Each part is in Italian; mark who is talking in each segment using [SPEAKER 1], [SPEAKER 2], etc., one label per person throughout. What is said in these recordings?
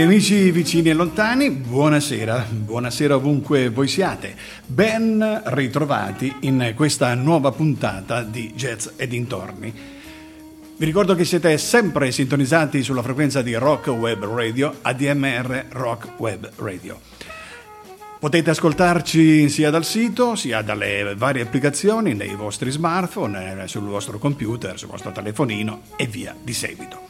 [SPEAKER 1] Cari amici vicini e lontani, buonasera, buonasera ovunque voi siate. Ben ritrovati in questa nuova puntata di Jazz e dintorni. Vi ricordo che siete sempre sintonizzati sulla frequenza di Rock Web Radio, ADMR Rock Web Radio. Potete ascoltarci sia dal sito, sia dalle varie applicazioni nei vostri smartphone, sul vostro computer, sul vostro telefonino e via di seguito.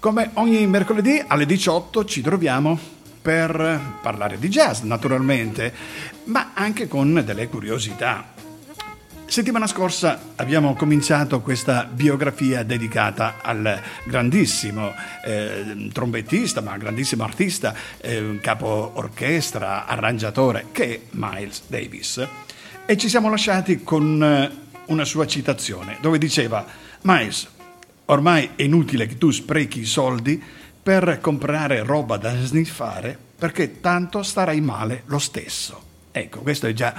[SPEAKER 1] Come ogni mercoledì alle 18 ci troviamo per parlare di jazz, naturalmente, ma anche con delle curiosità. Settimana scorsa abbiamo cominciato questa biografia dedicata al grandissimo eh, trombettista, ma grandissimo artista, eh, capo orchestra, arrangiatore, che è Miles Davis. E ci siamo lasciati con eh, una sua citazione, dove diceva Miles, Ormai è inutile che tu sprechi i soldi per comprare roba da sniffare perché tanto starai male lo stesso. Ecco, questo è già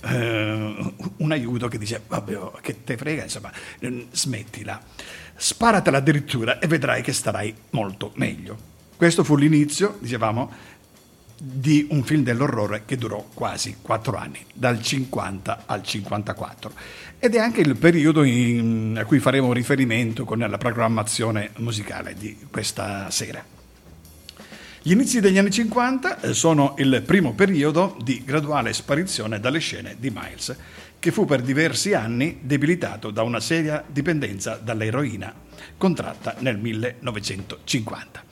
[SPEAKER 1] eh, un aiuto che dice, vabbè, oh, che te frega, insomma, mm, smettila. Sparatela addirittura e vedrai che starai molto meglio. Questo fu l'inizio, dicevamo, di un film dell'orrore che durò quasi quattro anni, dal 50 al 54. Ed è anche il periodo in, a cui faremo riferimento con la programmazione musicale di questa sera. Gli inizi degli anni 50 eh, sono il primo periodo di graduale sparizione dalle scene di Miles, che fu per diversi anni debilitato da una seria dipendenza dall'eroina contratta nel 1950.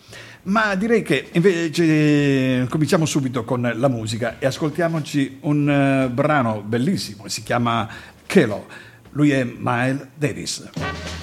[SPEAKER 1] Ma direi che invece cominciamo subito con la musica e ascoltiamoci un uh, brano bellissimo, si chiama Kelo. Lui è Miles Davis.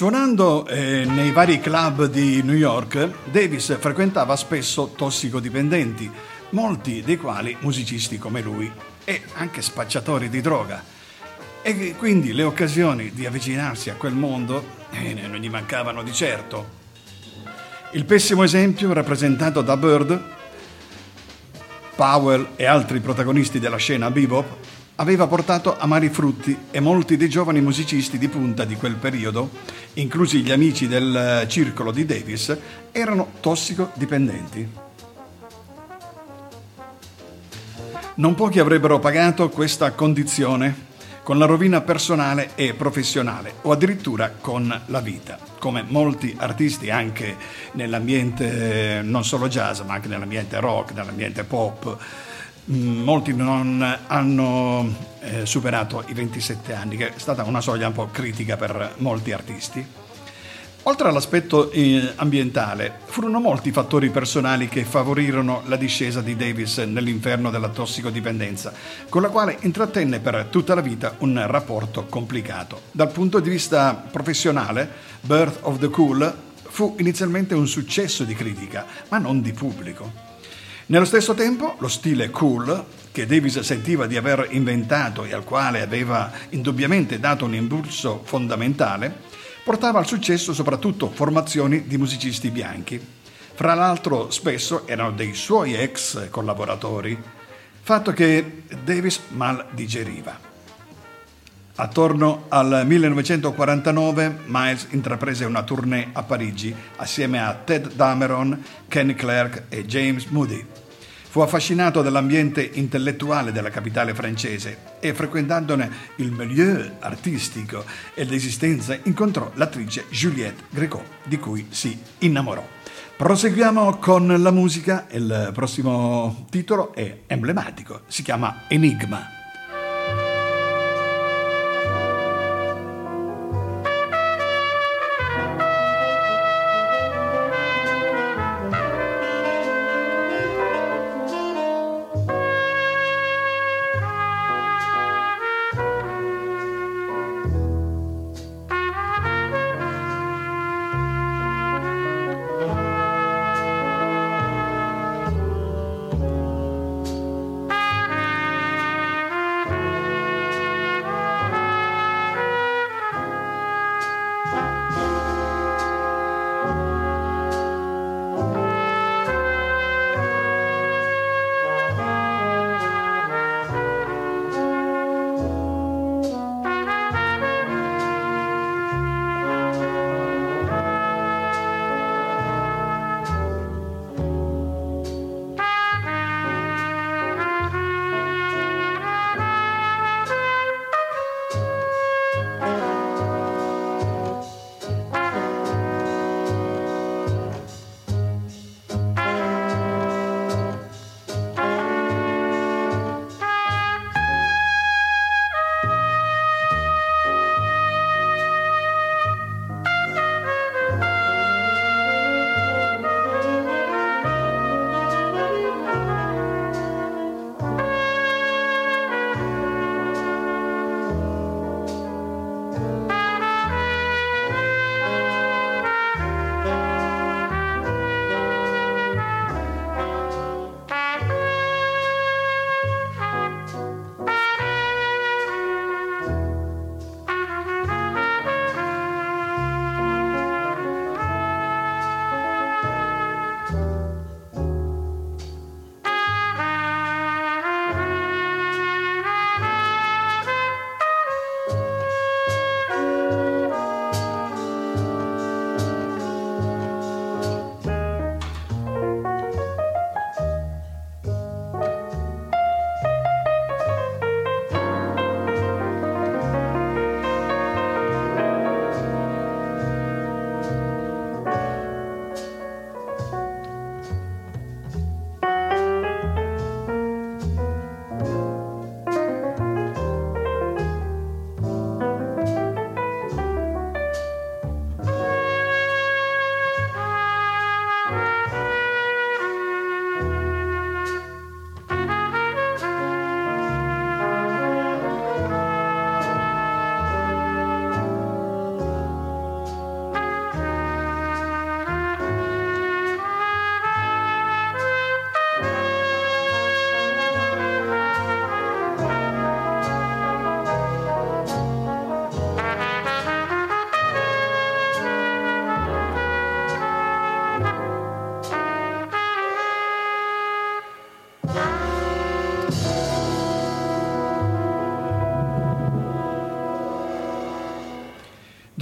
[SPEAKER 1] Suonando eh, nei vari club di New York, Davis frequentava spesso tossicodipendenti, molti dei quali musicisti come lui e anche spacciatori di droga. E quindi le occasioni di avvicinarsi a quel mondo eh, non gli mancavano di certo. Il pessimo esempio rappresentato da Bird, Powell e altri protagonisti della scena bebop aveva portato amari frutti e molti dei giovani musicisti di punta di quel periodo, inclusi gli amici del circolo di Davis, erano tossicodipendenti. Non pochi avrebbero pagato questa condizione con la rovina personale e professionale o addirittura con la vita, come molti artisti anche nell'ambiente non solo jazz ma anche nell'ambiente rock, nell'ambiente pop molti non hanno eh, superato i 27 anni, che è stata una soglia un po' critica per molti artisti. Oltre all'aspetto eh, ambientale, furono molti i fattori personali che favorirono la discesa di Davis nell'inferno della tossicodipendenza, con la quale intrattenne per tutta la vita un rapporto complicato. Dal punto di vista professionale, Birth of the Cool fu inizialmente un successo di critica, ma non di pubblico. Nello stesso tempo, lo stile cool, che Davis sentiva di aver inventato e al quale aveva indubbiamente dato un impulso fondamentale, portava al successo soprattutto formazioni di musicisti bianchi. Fra l'altro spesso erano dei suoi ex collaboratori, fatto che Davis mal digeriva. Attorno al 1949 Miles intraprese una tournée a Parigi assieme a Ted Dameron, Kenny Clark e James Moody. Fu affascinato dall'ambiente intellettuale della capitale francese e frequentandone il milieu artistico e l'esistenza incontrò l'attrice Juliette Gréco, di cui si innamorò. Proseguiamo con la musica, il prossimo titolo è emblematico, si chiama Enigma.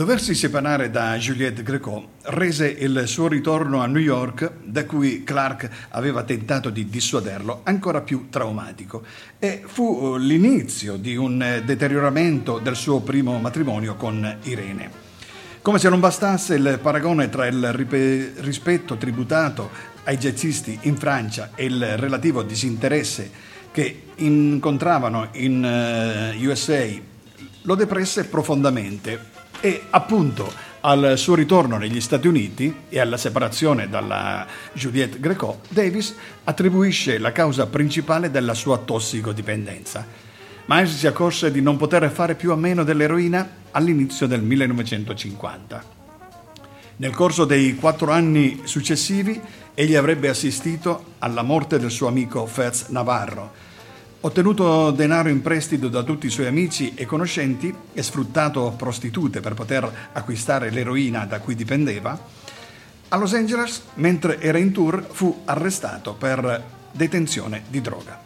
[SPEAKER 1] Doversi separare da Juliette Greco rese il suo ritorno a New York, da cui Clark aveva tentato di dissuaderlo, ancora più traumatico e fu l'inizio di un deterioramento del suo primo matrimonio con Irene. Come se non bastasse il paragone tra il rispetto tributato ai jazzisti in Francia e il relativo disinteresse che incontravano in USA eh, lo depresse profondamente e appunto al suo ritorno negli Stati Uniti e alla separazione dalla Juliette Greco, Davis attribuisce la causa principale della sua tossicodipendenza. Miles si accorse di non poter fare più a meno dell'eroina all'inizio del 1950. Nel corso dei quattro anni successivi egli avrebbe assistito alla morte del suo amico Fats Navarro, Ottenuto denaro in prestito da tutti i suoi amici e conoscenti e sfruttato prostitute per poter acquistare l'eroina da cui dipendeva, a Los Angeles, mentre era in tour, fu arrestato per detenzione di droga.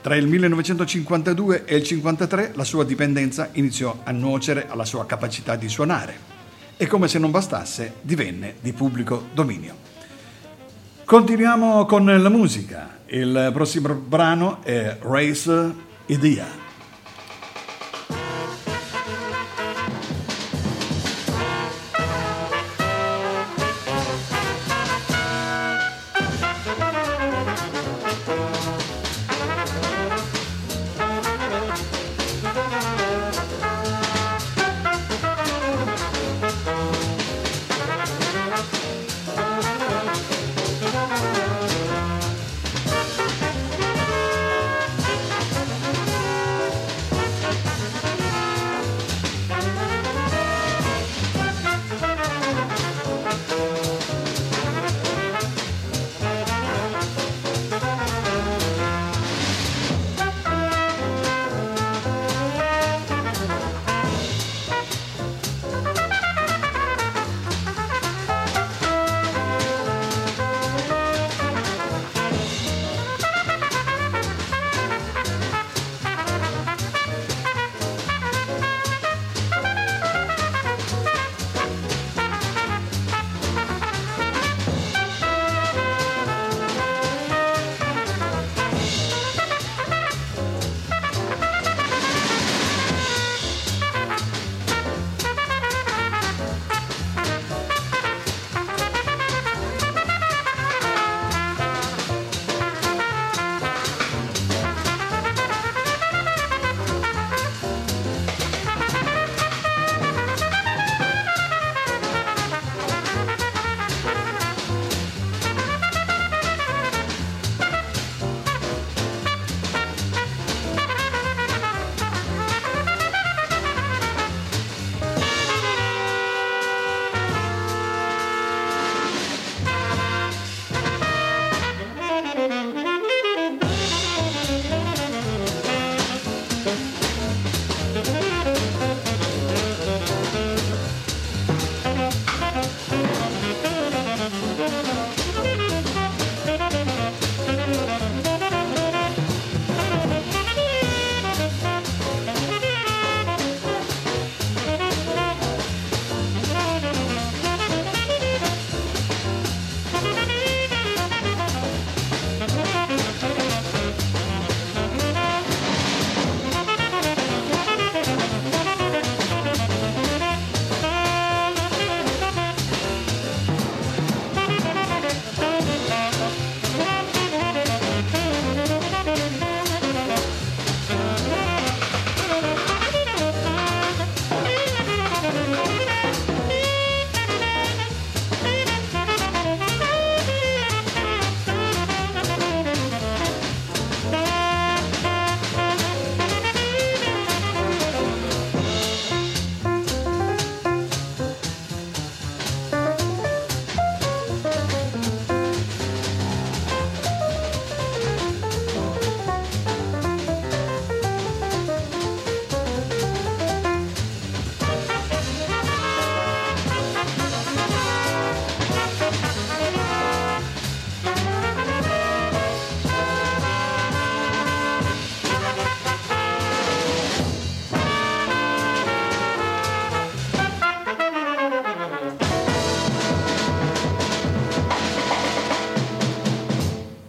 [SPEAKER 1] Tra il 1952 e il 1953 la sua dipendenza iniziò a nuocere alla sua capacità di suonare e come se non bastasse divenne di pubblico dominio. Continuiamo con la musica. Il prossimo brano è Race Idea.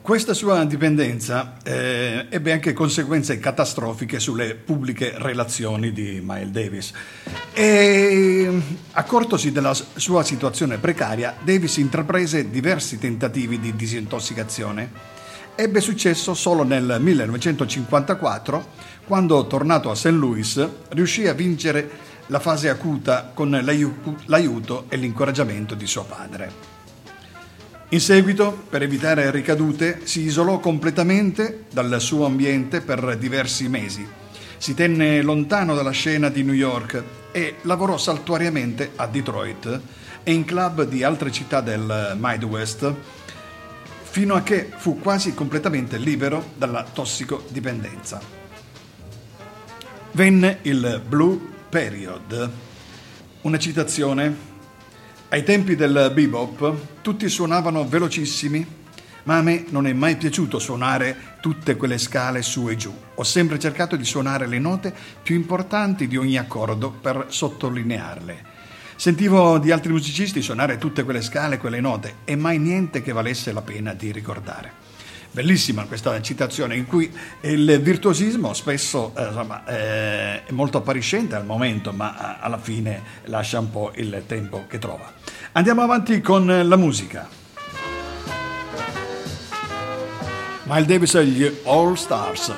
[SPEAKER 1] Questa sua dipendenza eh, ebbe anche conseguenze catastrofiche sulle pubbliche relazioni di Miles Davis. E, accortosi della sua situazione precaria, Davis intraprese diversi tentativi di disintossicazione. Ebbe successo solo nel 1954, quando, tornato a St. Louis, riuscì a vincere la fase acuta con l'aiuto e l'incoraggiamento di suo padre. In seguito, per evitare ricadute, si isolò completamente dal suo ambiente per diversi mesi. Si tenne lontano dalla scena di New York e lavorò saltuariamente a Detroit e in club di altre città del Midwest fino a che fu quasi completamente libero dalla tossicodipendenza. Venne il Blue Period, una citazione ai tempi del bebop tutti suonavano velocissimi, ma a me non è mai piaciuto suonare tutte quelle scale su e giù. Ho sempre cercato di suonare le note più importanti di ogni accordo per sottolinearle. Sentivo di altri musicisti suonare tutte quelle scale, quelle note, e mai niente che valesse la pena di ricordare. Bellissima questa citazione in cui il virtuosismo spesso eh, insomma, eh, è molto appariscente al momento, ma alla fine lascia un po' il tempo che trova. Andiamo avanti con la musica. Miles Davis e gli All Stars.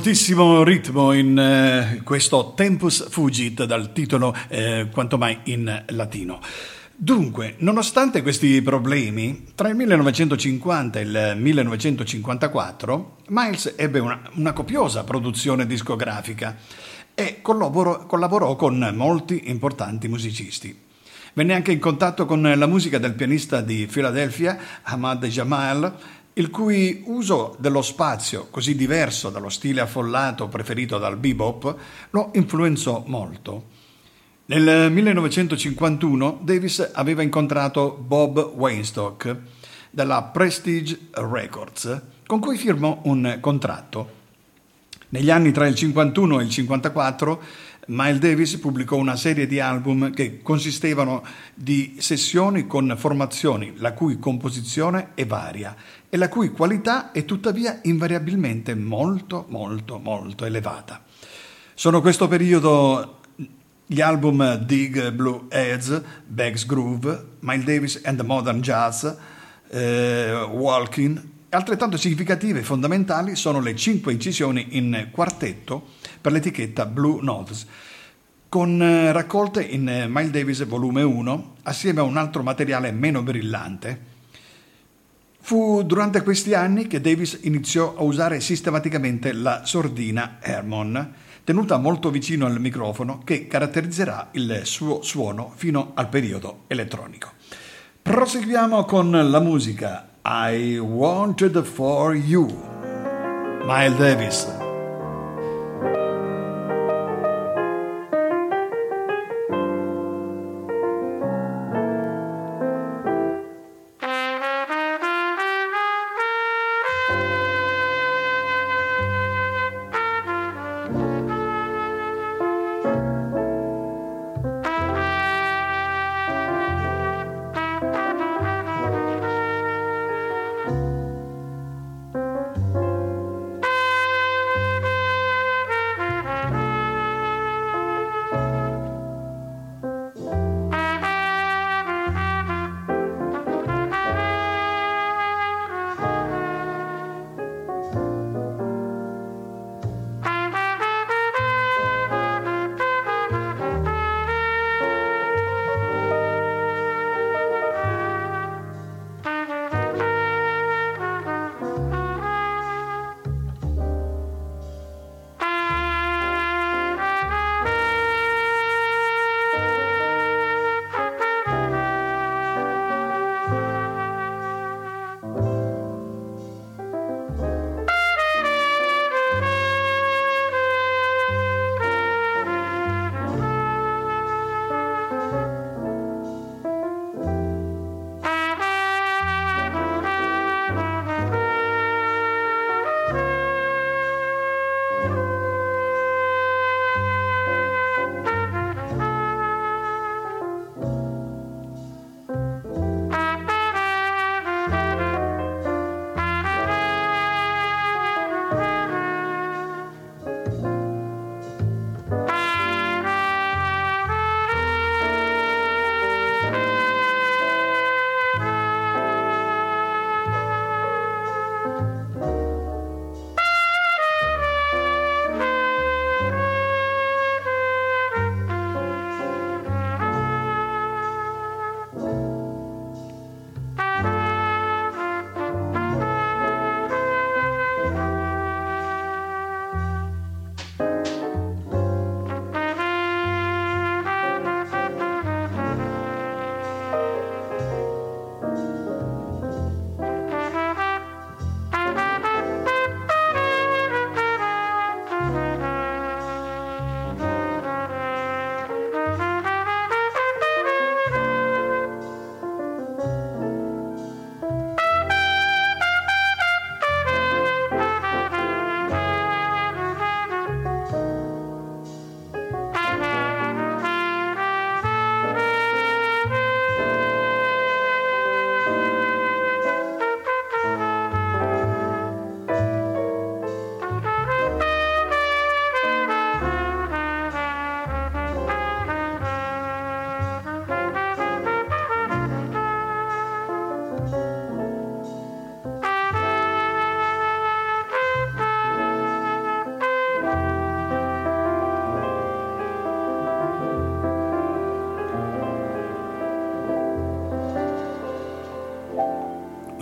[SPEAKER 1] Moltissimo ritmo in eh, questo Tempus Fugit dal titolo eh, quanto mai in latino. Dunque, nonostante questi problemi, tra il 1950 e il 1954 Miles ebbe una, una copiosa produzione discografica e collaborò, collaborò con molti importanti musicisti. Venne anche in contatto con la musica del pianista di Philadelphia, Ahmad Jamal, il cui uso dello spazio, così diverso dallo stile affollato preferito dal bebop, lo influenzò molto. Nel 1951 Davis aveva incontrato Bob Weinstock della Prestige Records, con cui firmò un contratto. Negli anni tra il 51 e il 54 Miles Davis pubblicò una serie di album che consistevano di sessioni con formazioni la cui composizione è varia e la cui qualità è tuttavia invariabilmente molto molto molto elevata. Sono questo periodo gli album Dig Blue Heads, Bags Groove, Miles Davis and the Modern Jazz, eh, Walking. Altrettanto significative e fondamentali sono le cinque incisioni in quartetto per l'etichetta Blue Notes, con eh, raccolte in eh, Miles Davis volume 1 assieme a un altro materiale meno brillante. Durante questi anni che Davis iniziò a usare sistematicamente la sordina Hermon, tenuta molto vicino al microfono che caratterizzerà il suo suono fino al periodo elettronico. Proseguiamo con la musica I Wanted for You. Miles Davis.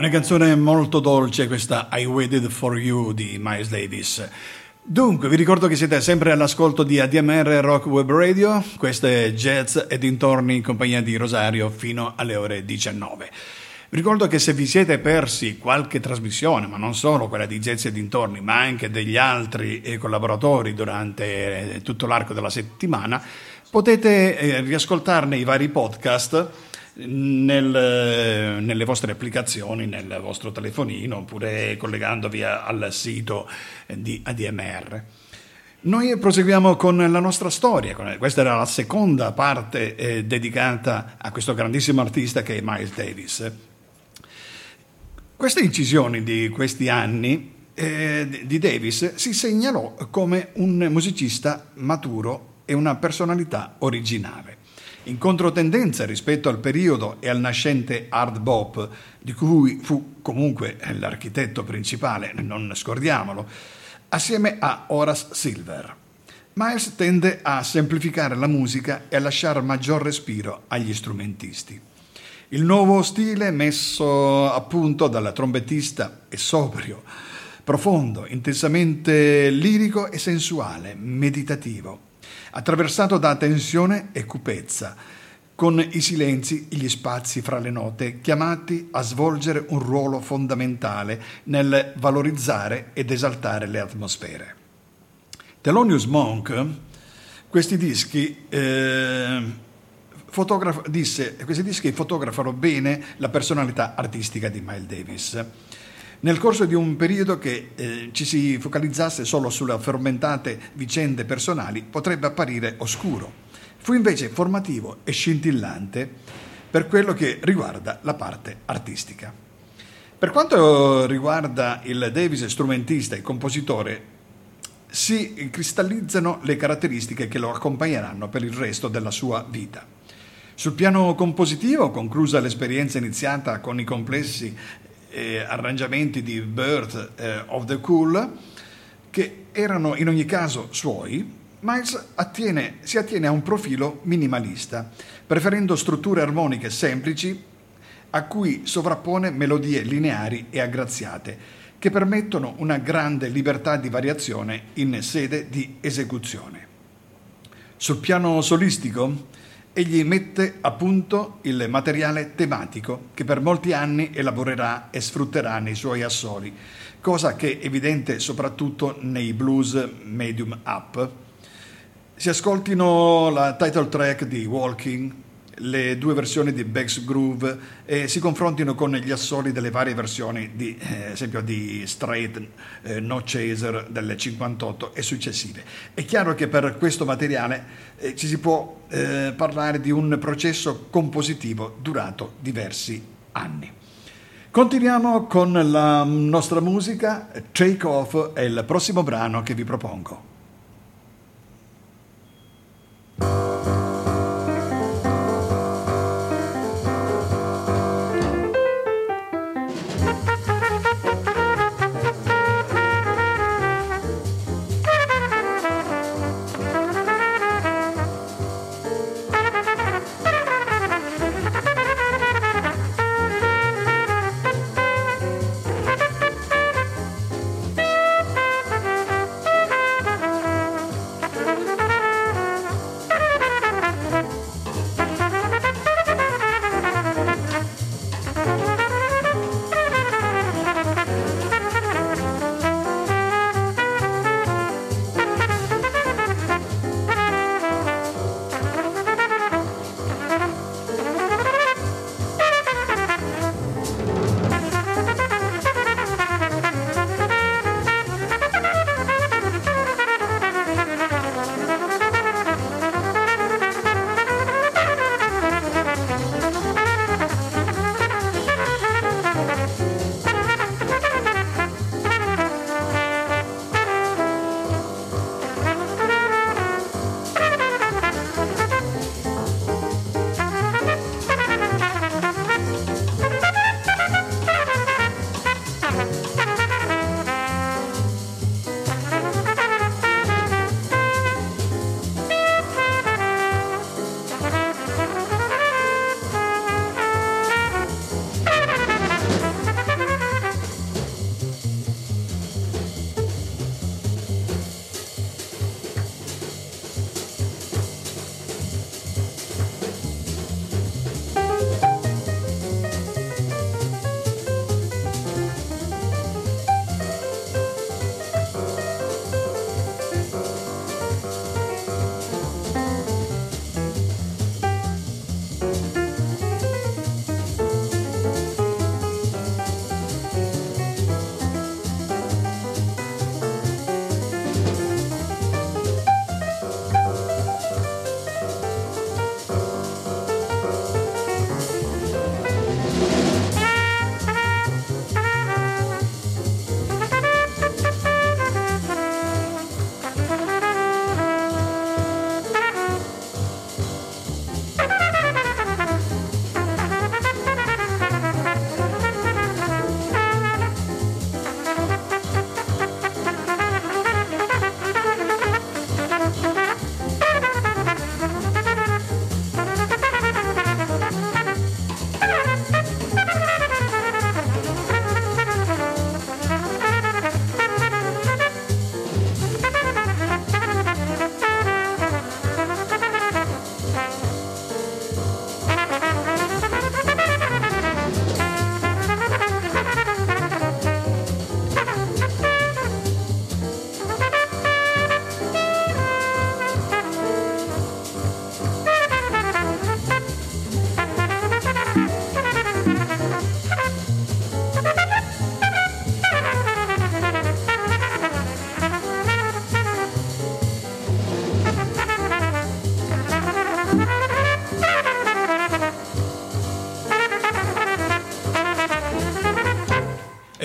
[SPEAKER 1] Una canzone molto dolce questa I Waited For You di Miles Davis. Dunque, vi ricordo che siete sempre all'ascolto di ADMR Rock Web Radio, questo è Jazz e dintorni in compagnia di Rosario fino alle ore 19. Vi ricordo che se vi siete persi qualche trasmissione, ma non solo quella di Jazz e dintorni, ma anche degli altri eh, collaboratori durante eh, tutto l'arco della settimana, potete eh, riascoltarne i vari podcast nel, nelle vostre applicazioni, nel vostro telefonino oppure collegandovi al sito di ADMR. Noi proseguiamo con la nostra storia, questa era la seconda parte eh, dedicata a questo grandissimo artista che è Miles Davis. Queste incisioni di questi anni eh, di Davis si segnalò come un musicista maturo e una personalità originale in controtendenza rispetto al periodo e al nascente hard bop, di cui fu comunque l'architetto principale, non scordiamolo, assieme a Horace Silver. Miles tende a semplificare la musica e a lasciare maggior respiro agli strumentisti. Il nuovo stile messo a punto dal trombettista è sobrio, profondo, intensamente lirico e sensuale, meditativo attraversato da tensione e cupezza, con i silenzi e gli spazi fra le note, chiamati a svolgere un ruolo fondamentale nel valorizzare ed esaltare le atmosfere. Thelonious Monk, questi dischi, eh, fotograf- disse, questi dischi fotografano bene la personalità artistica di Miles Davis nel corso di un periodo che eh, ci si focalizzasse solo sulle fermentate vicende personali potrebbe apparire oscuro. Fu invece formativo e scintillante per quello che riguarda la parte artistica. Per quanto riguarda il Davis strumentista e compositore, si cristallizzano le caratteristiche che lo accompagneranno per il resto della sua vita. Sul piano compositivo, conclusa l'esperienza iniziata con i complessi eh, arrangiamenti di Birth eh, of the Cool, che erano in ogni caso suoi, Miles attiene, si attiene a un profilo minimalista, preferendo strutture armoniche semplici a cui sovrappone melodie lineari e aggraziate, che permettono una grande libertà di variazione in sede di esecuzione. Sul piano solistico, egli mette a punto il materiale tematico che per molti anni elaborerà e sfrutterà nei suoi assoli, cosa che è evidente soprattutto nei blues medium up. Si ascoltino la title track di Walking, le due versioni di Beck's Groove e si confrontino con gli assoli delle varie versioni, di, eh, esempio di Straight eh, No Chaser del 58 e successive. È chiaro che per questo materiale eh, ci si può eh, parlare di un processo compositivo durato diversi anni. Continuiamo con la nostra musica, Take Off è il prossimo brano che vi propongo.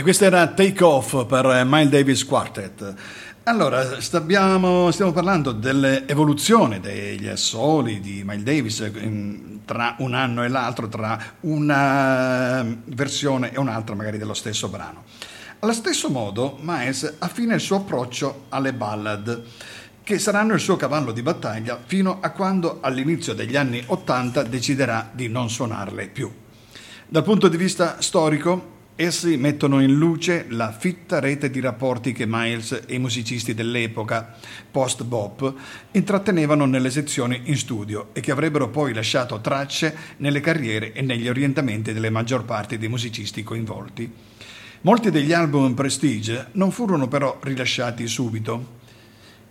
[SPEAKER 1] Questa era Take Off per Miles Davis Quartet. Allora, stiamo, stiamo parlando dell'evoluzione degli assoli di Miles Davis tra un anno e l'altro, tra una versione e un'altra magari dello stesso brano. Allo stesso modo, Miles affina il suo approccio alle ballad, che saranno il suo cavallo di battaglia fino a quando all'inizio degli anni Ottanta deciderà di non suonarle più. Dal punto di vista storico, Essi mettono in luce la fitta rete di rapporti che Miles e i musicisti dell'epoca post-bop intrattenevano nelle sezioni in studio e che avrebbero poi lasciato tracce nelle carriere e negli orientamenti delle maggior parte dei musicisti coinvolti. Molti degli album Prestige non furono però rilasciati subito.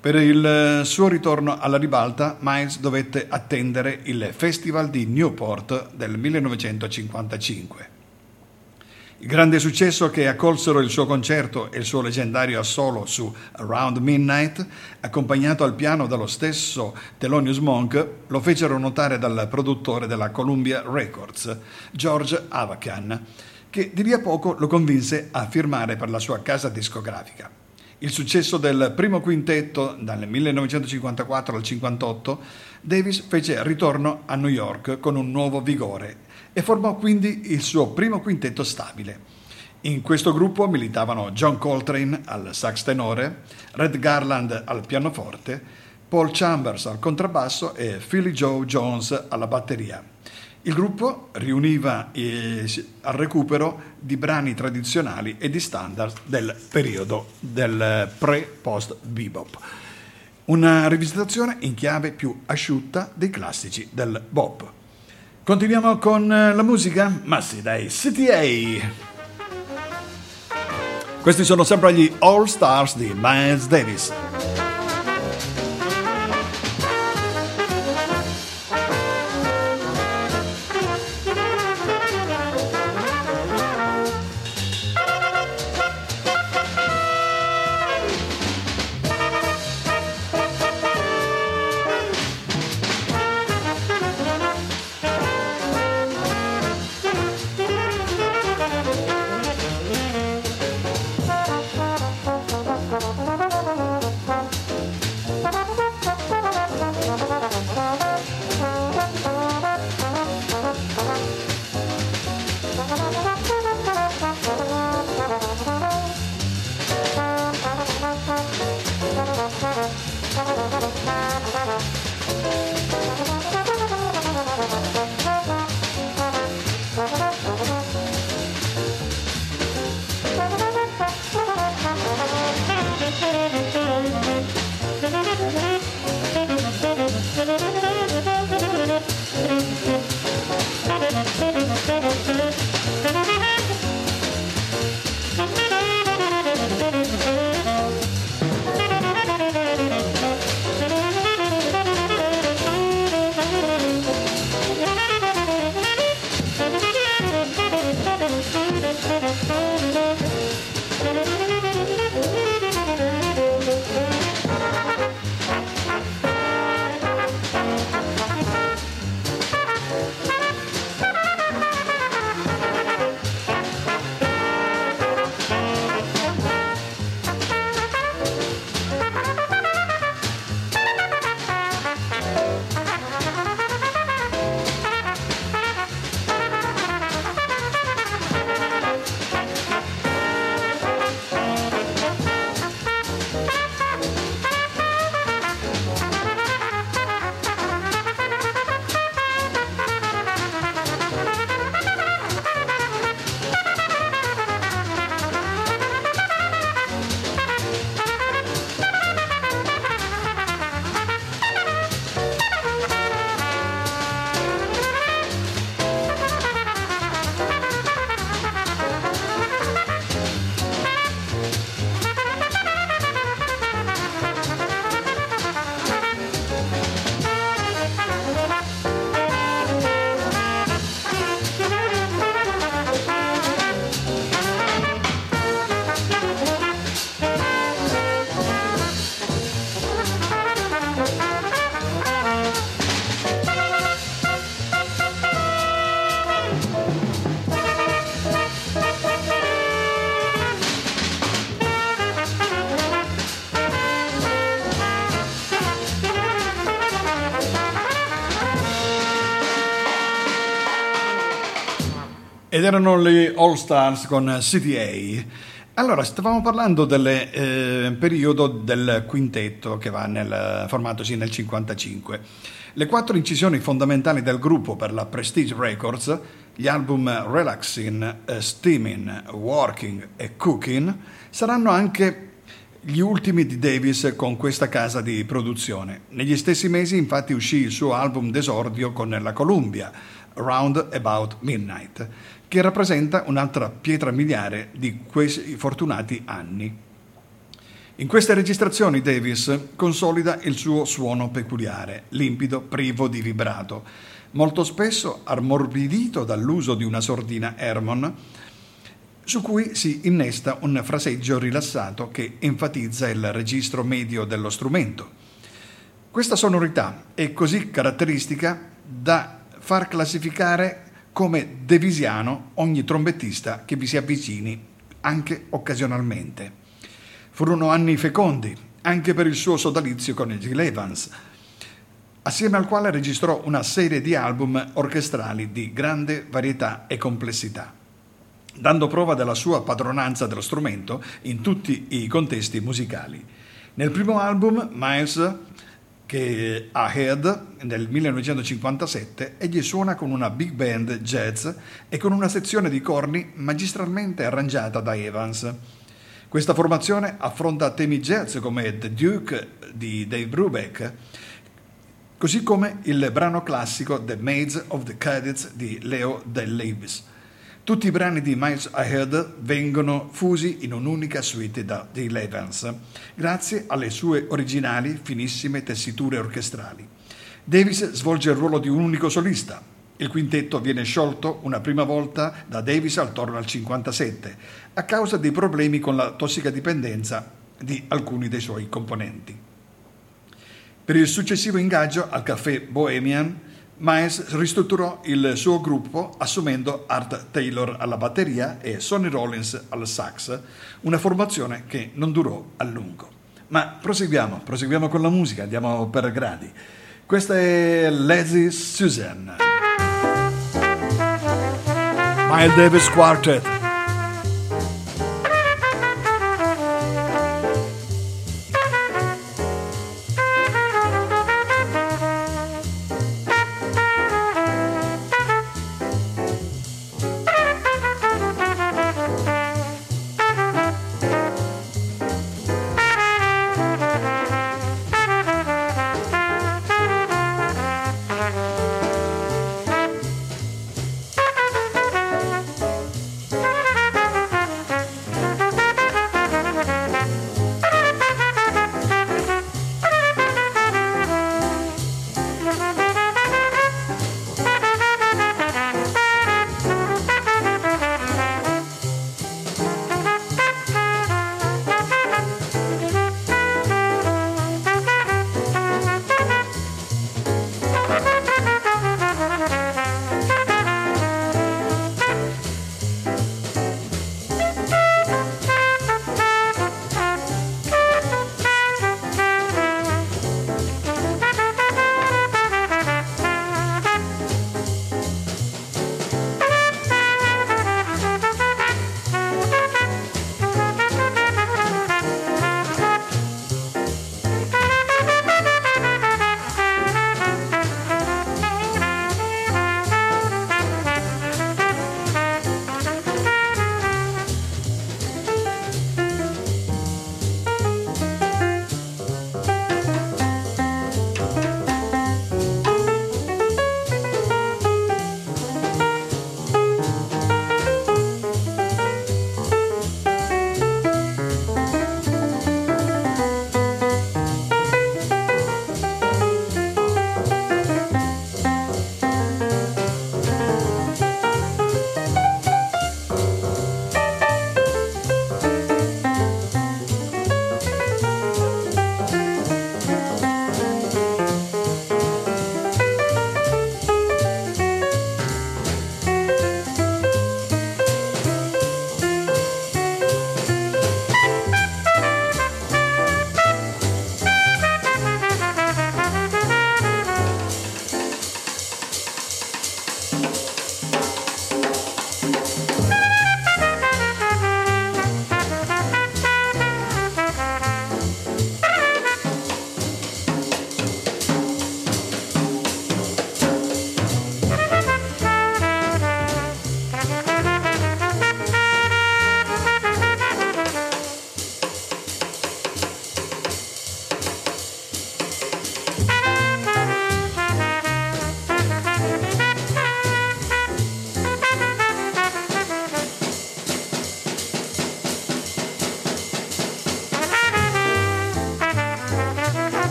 [SPEAKER 1] Per il suo ritorno alla ribalta, Miles dovette attendere il Festival di Newport del 1955. Il grande successo che accolsero il suo concerto e il suo leggendario assolo su Around Midnight, accompagnato al piano dallo stesso Thelonious Monk, lo fecero notare dal produttore della Columbia Records, George Avacan, che di lì a poco lo convinse a firmare per la sua casa discografica. Il successo del primo quintetto dal 1954 al 1958, Davis fece ritorno a New York con un nuovo vigore e formò quindi il suo primo quintetto stabile. In questo gruppo militavano John Coltrane al sax tenore, Red Garland al pianoforte, Paul Chambers al contrabbasso e Philly Joe Jones alla batteria. Il gruppo riuniva al recupero di brani tradizionali e di standard del periodo del pre-post bebop. Una rivisitazione in chiave più asciutta dei classici del bop. Continuiamo con eh, la musica? Ma sì, dai, CTA. Questi sono sempre gli All Stars di Miles Davis. Ed erano le All Stars con CTA. Allora, stavamo parlando del eh, periodo del quintetto che va nel formatosi nel 55. Le quattro incisioni fondamentali del gruppo per la Prestige Records, gli album Relaxing, eh, Steaming, Working e Cooking, saranno anche gli ultimi di Davis con questa casa di produzione. Negli stessi mesi infatti uscì il suo album d'esordio con la Columbia, Round About Midnight, che rappresenta un'altra pietra miliare di questi fortunati anni. In queste registrazioni Davis consolida il suo suono peculiare, limpido, privo di vibrato, molto spesso ammorbidito dall'uso di una sordina Hermon, su cui si innesta un fraseggio rilassato che enfatizza il registro medio dello strumento. Questa sonorità è così caratteristica da far classificare come devisiano ogni trombettista che vi si avvicini, anche occasionalmente. Furono anni fecondi, anche per il suo sodalizio con Gil Evans, assieme al quale registrò una serie di album orchestrali di grande varietà e complessità, dando prova della sua padronanza dello strumento in tutti i contesti musicali. Nel primo album, Miles che a Head nel 1957 egli suona con una big band jazz e con una sezione di corni magistralmente arrangiata da Evans. Questa formazione affronta temi jazz come The Duke di Dave Brubeck, così come il brano classico The Maids of the Cadets di Leo Del Leibs. Tutti i brani di Miles Ahead vengono fusi in un'unica suite da Dale Evans, grazie alle sue originali, finissime tessiture orchestrali. Davis svolge il ruolo di un unico solista. Il quintetto viene sciolto una prima volta da Davis attorno al 57, a causa dei problemi con la tossicodipendenza di alcuni dei suoi componenti. Per il successivo ingaggio al caffè Bohemian, Miles ristrutturò il suo gruppo assumendo Art Taylor alla batteria e Sonny Rollins al sax, una formazione che non durò a lungo. Ma proseguiamo, proseguiamo con la musica, andiamo per gradi. Questa è Lazy Susan. Miles Davis Quartet.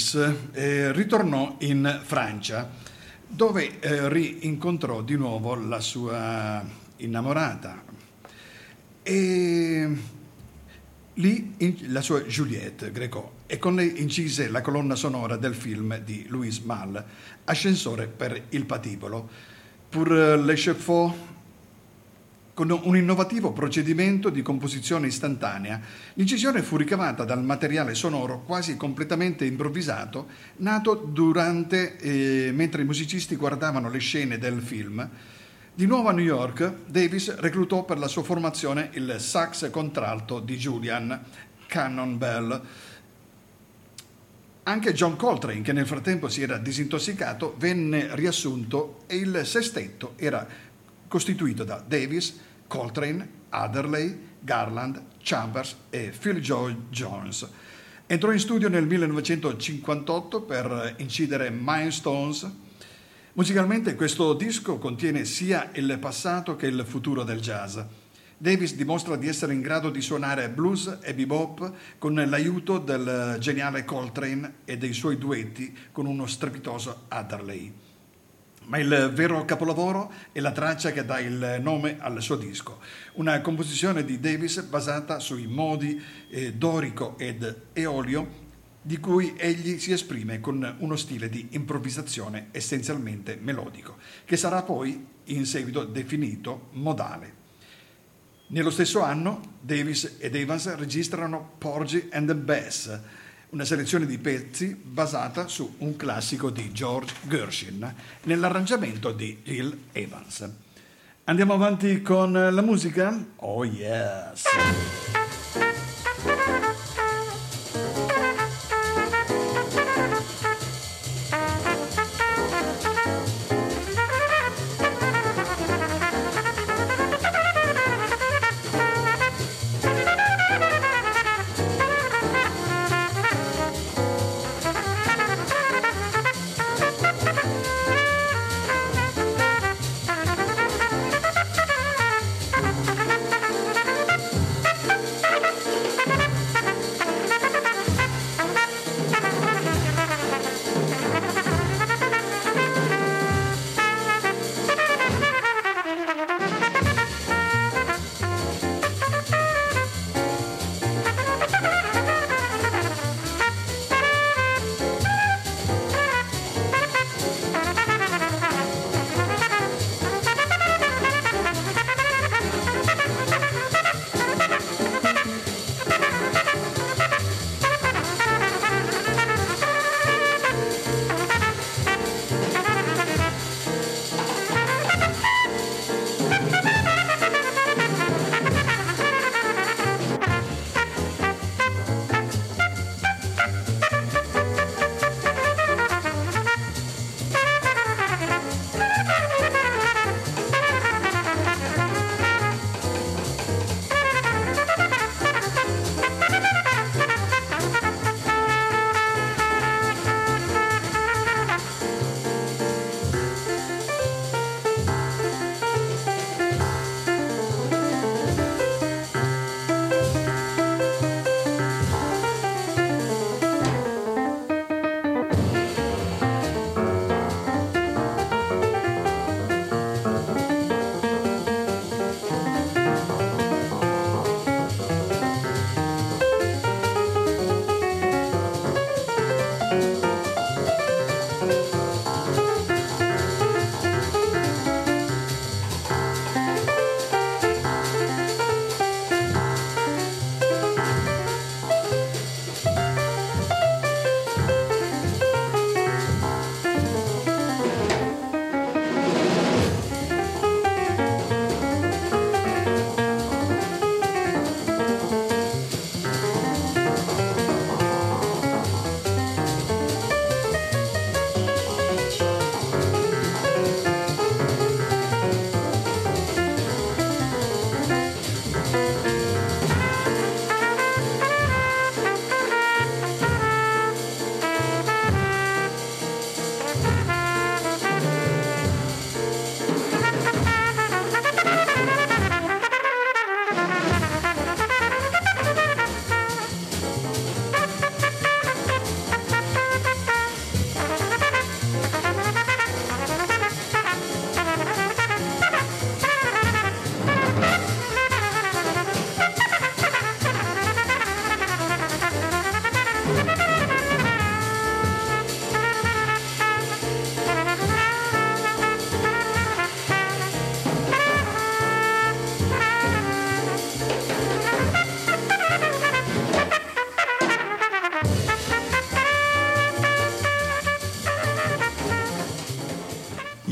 [SPEAKER 1] Davis eh, ritornò in Francia dove eh, rincontrò di nuovo la sua innamorata. E lì in, la sua Juliette Greco e con lei incise la colonna sonora del film di Louis Malle Ascensore per il patibolo. Pour l'échafaud con un innovativo procedimento di composizione istantanea, l'incisione fu ricavata dal materiale sonoro quasi completamente improvvisato, nato durante, eh, mentre i musicisti guardavano le scene del film. Di nuovo a New York, Davis reclutò per la sua formazione il sax contralto di Julian Cannon Bell. Anche John Coltrane, che nel frattempo si era disintossicato, venne riassunto e il sestetto era costituito da Davis, Coltrane, Adderley, Garland, Chambers e Phil Joy Jones. Entrò in studio nel 1958 per incidere Milestones. Musicalmente questo disco contiene sia il passato che il futuro del jazz. Davis dimostra di essere in grado di suonare blues e bebop con l'aiuto del geniale Coltrane e dei suoi duetti con uno strepitoso Adderley ma il vero capolavoro è la traccia che dà il nome al suo disco, una composizione di Davis basata sui modi eh, dorico ed eolio di cui egli si esprime con uno stile di improvvisazione essenzialmente melodico, che sarà poi in seguito definito modale. Nello stesso anno Davis ed Evans registrano Porgy and the Bass, una selezione di pezzi basata su un classico di George Gershwin nell'arrangiamento di Gil Evans. Andiamo avanti con la musica? Oh yes!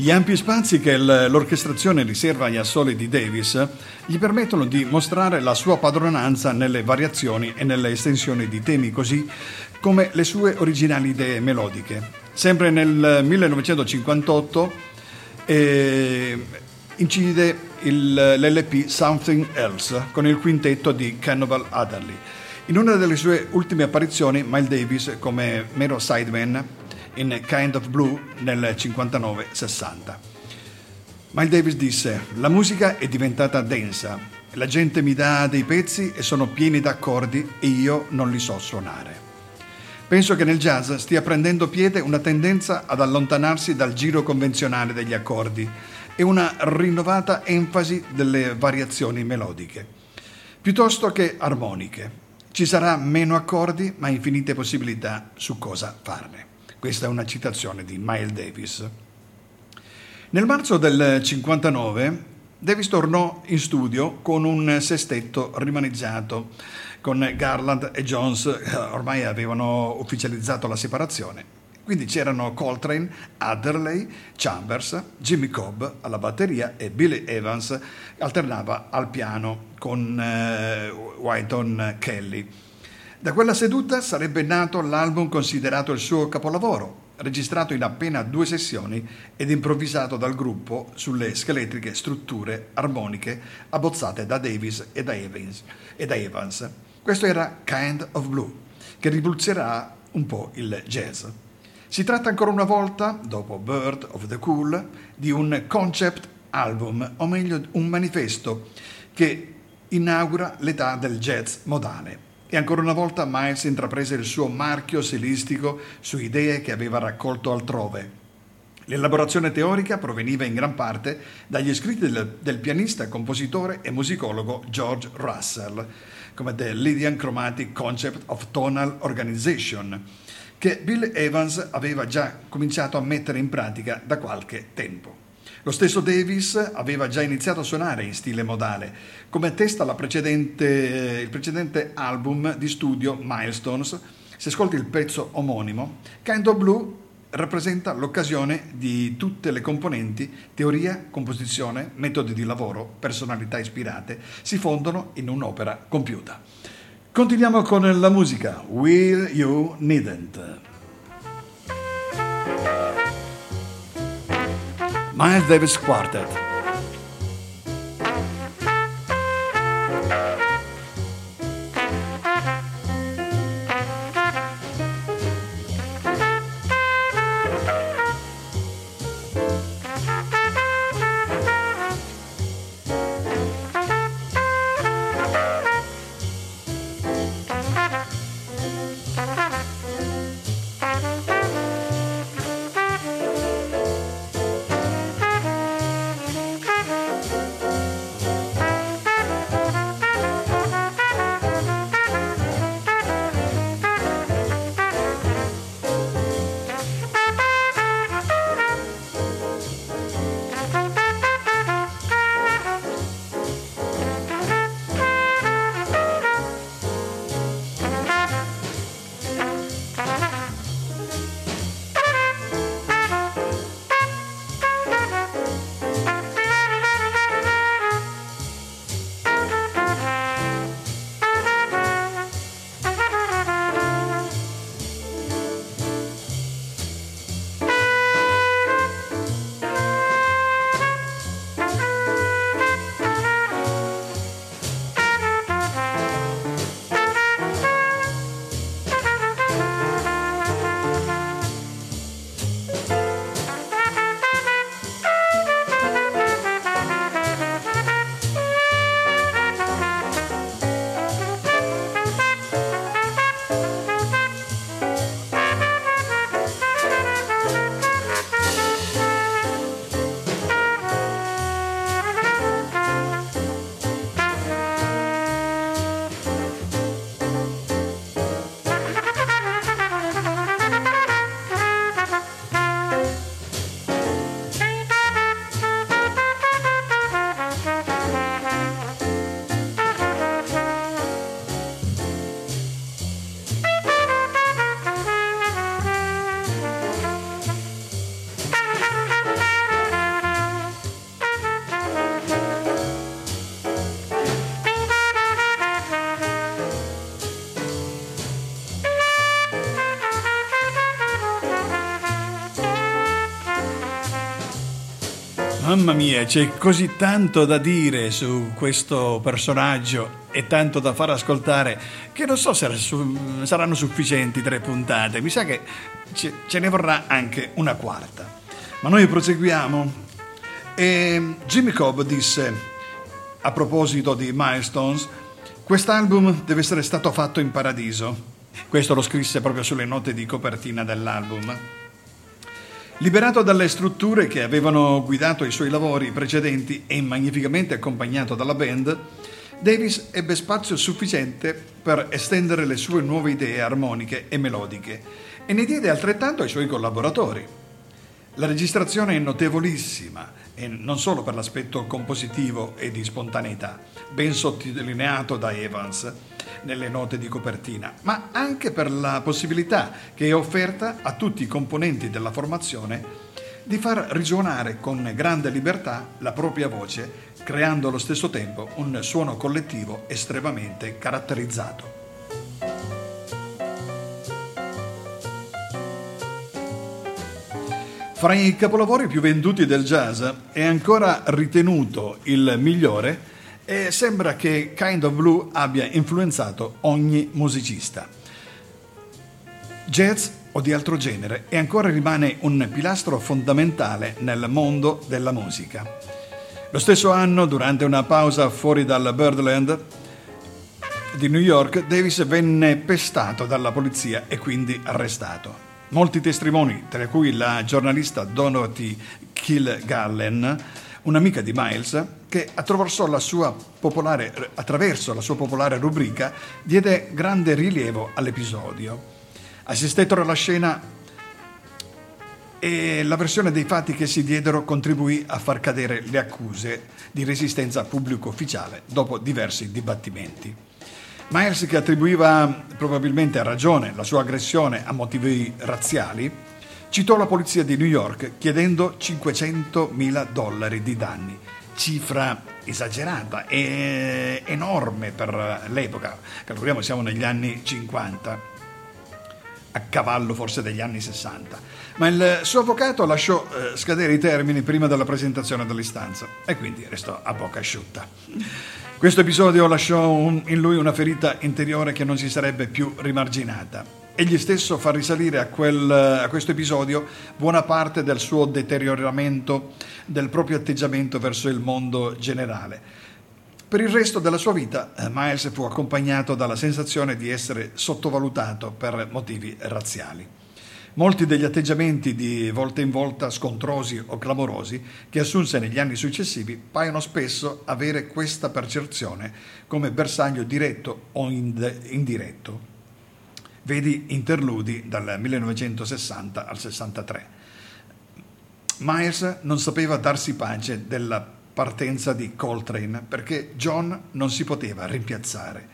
[SPEAKER 1] Gli ampi spazi che l'orchestrazione riserva agli assoli di Davis gli permettono di mostrare la sua padronanza nelle variazioni e nelle estensioni di temi così come le sue originali idee melodiche. Sempre nel 1958 eh, incide il, l'LP Something Else con il quintetto di Cannibal Adderley. In una delle sue ultime apparizioni, Miles Davis come mero sideman in Kind of Blue nel 59-60. Miles Davis disse: La musica è diventata densa, la gente mi dà dei pezzi e sono pieni d'accordi e io non li so suonare. Penso che nel jazz stia prendendo piede una tendenza ad allontanarsi dal giro convenzionale degli accordi e una rinnovata enfasi delle variazioni melodiche, piuttosto che armoniche. Ci sarà meno accordi, ma infinite possibilità su cosa farne. Questa è una citazione di Miles Davis. Nel marzo del 59 Davis tornò in studio con un sestetto rimaneggiato con Garland e Jones, ormai avevano ufficializzato la separazione. Quindi c'erano Coltrane, Adderley, Chambers, Jimmy Cobb alla batteria e Billy Evans alternava al piano con eh, Whiton Kelly. Da quella seduta sarebbe nato l'album considerato il suo capolavoro, registrato in appena due sessioni ed improvvisato dal gruppo sulle scheletriche strutture armoniche abbozzate da Davis e da Evans. E da Evans. Questo era Kind of Blue, che rivoluzionerà un po' il jazz. Si tratta ancora una volta, dopo Bird of the Cool, di un concept album, o meglio un manifesto che inaugura l'età del jazz modale e ancora una volta Miles intraprese il suo marchio stilistico su idee che aveva raccolto altrove. L'elaborazione teorica proveniva in gran parte dagli scritti del, del pianista, compositore e musicologo George Russell, come The Lydian Chromatic Concept of Tonal Organization, che Bill Evans aveva già cominciato a mettere in pratica da qualche tempo. Lo stesso Davis aveva già iniziato a suonare in stile modale, come attesta precedente, il precedente album di studio Milestones. Se ascolti il pezzo omonimo, Kind of Blue rappresenta l'occasione di tutte le componenti, teoria, composizione, metodi di lavoro, personalità ispirate, si fondono in un'opera compiuta. Continuiamo con la musica Will You Needn't. Miles Davis Quartet. Mamma mia, c'è così tanto da dire su questo personaggio e tanto da far ascoltare che non so se saranno sufficienti tre puntate. Mi sa che ce ne vorrà anche una quarta. Ma noi proseguiamo. E Jimmy Cobb disse, a proposito di Milestones, quest'album deve essere stato fatto in paradiso. Questo lo scrisse proprio sulle note di copertina dell'album. Liberato dalle strutture che avevano guidato i suoi lavori precedenti e magnificamente accompagnato dalla band, Davis ebbe spazio sufficiente per estendere le sue nuove idee armoniche e melodiche e ne diede altrettanto ai suoi collaboratori. La registrazione è notevolissima e non solo per l'aspetto compositivo e di spontaneità, ben sottolineato da Evans, nelle note di copertina, ma anche per la possibilità che è offerta a tutti i componenti della formazione di far risuonare con grande libertà la propria voce, creando allo stesso tempo un suono collettivo estremamente caratterizzato. Fra i capolavori più venduti del jazz è ancora ritenuto il migliore e sembra che Kind of Blue abbia influenzato ogni musicista. Jazz o di altro genere e ancora rimane un pilastro fondamentale nel mondo della musica. Lo stesso anno, durante una pausa fuori dal Birdland di New York, Davis venne pestato dalla polizia e quindi arrestato. Molti testimoni, tra cui la giornalista Dorothy Kilgallen, un'amica di Miles, che attraverso la sua popolare, la sua popolare rubrica diede grande rilievo all'episodio. Assistettero alla scena e la versione dei fatti che si diedero contribuì a far cadere le accuse di resistenza pubblico ufficiale dopo diversi dibattimenti. Miles, che attribuiva probabilmente a ragione la sua aggressione a motivi razziali, citò la polizia di New York chiedendo 500.000 dollari di danni, cifra esagerata e enorme per l'epoca. Calcoliamo, siamo negli anni 50 a cavallo forse degli anni 60. Ma il suo avvocato lasciò eh, scadere i termini prima della presentazione dell'istanza e quindi restò a bocca asciutta. Questo episodio lasciò un, in lui una ferita interiore che non si sarebbe più rimarginata egli stesso fa risalire a, quel, a, questo episodio buona parte del suo deterioramento del proprio atteggiamento verso il mondo generale. Per il resto della sua vita, eh, Miles fu accompagnato dalla sensazione di essere sottovalutato per motivi razziali. Molti degli atteggiamenti di volta in volta scontrosi o clamorosi che assunse negli anni successivi paiono spesso avere questa percezione come bersaglio diretto o indiretto Vedi interludi dal 1960 al 63. Myers non sapeva darsi pace della partenza di Coltrane perché John non si poteva rimpiazzare.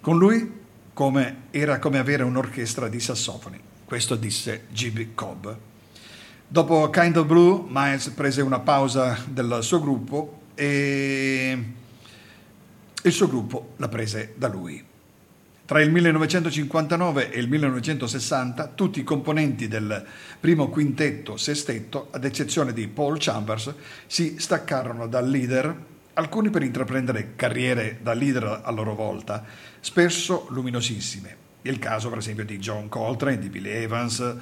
[SPEAKER 1] Con lui come, era come avere un'orchestra di sassofoni. Questo disse Jimmy Cobb. Dopo Kind of Blue, Miles prese una pausa del suo gruppo e il suo gruppo la prese da lui. Tra il 1959 e il 1960 tutti i componenti del primo quintetto sestetto, ad eccezione di Paul Chambers, si staccarono dal leader, alcuni per intraprendere carriere da leader a loro volta, spesso luminosissime. Il caso per esempio di John Coltrane, di Billy Evans.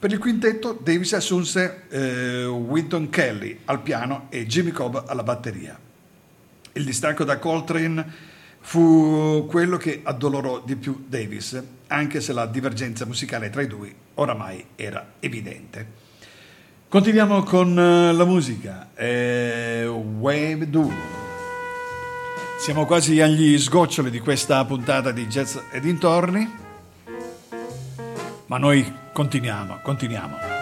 [SPEAKER 1] Per il quintetto Davis assunse eh, Winton Kelly al piano e Jimmy Cobb alla batteria. Il distacco da Coltrane fu quello che addolorò di più Davis, anche se la divergenza musicale tra i due oramai era evidente. Continuiamo con eh, la musica. Eh, Wave Do. Siamo quasi agli sgoccioli di questa puntata di Jazz e dintorni, ma noi continuiamo, continuiamo.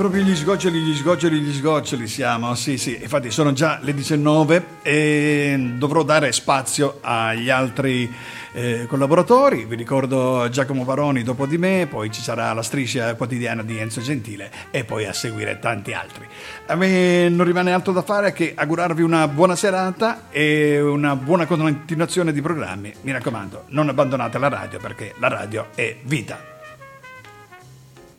[SPEAKER 1] Proprio gli sgoccioli, gli sgoccioli, gli sgoccioli siamo, sì sì, infatti sono già le 19 e dovrò dare spazio agli altri eh, collaboratori. Vi ricordo Giacomo Baroni dopo di me, poi ci sarà la striscia quotidiana di Enzo Gentile e poi a seguire tanti altri. A me non rimane altro da fare che augurarvi una buona serata e una buona continuazione di programmi. Mi raccomando, non abbandonate la radio perché la radio è vita.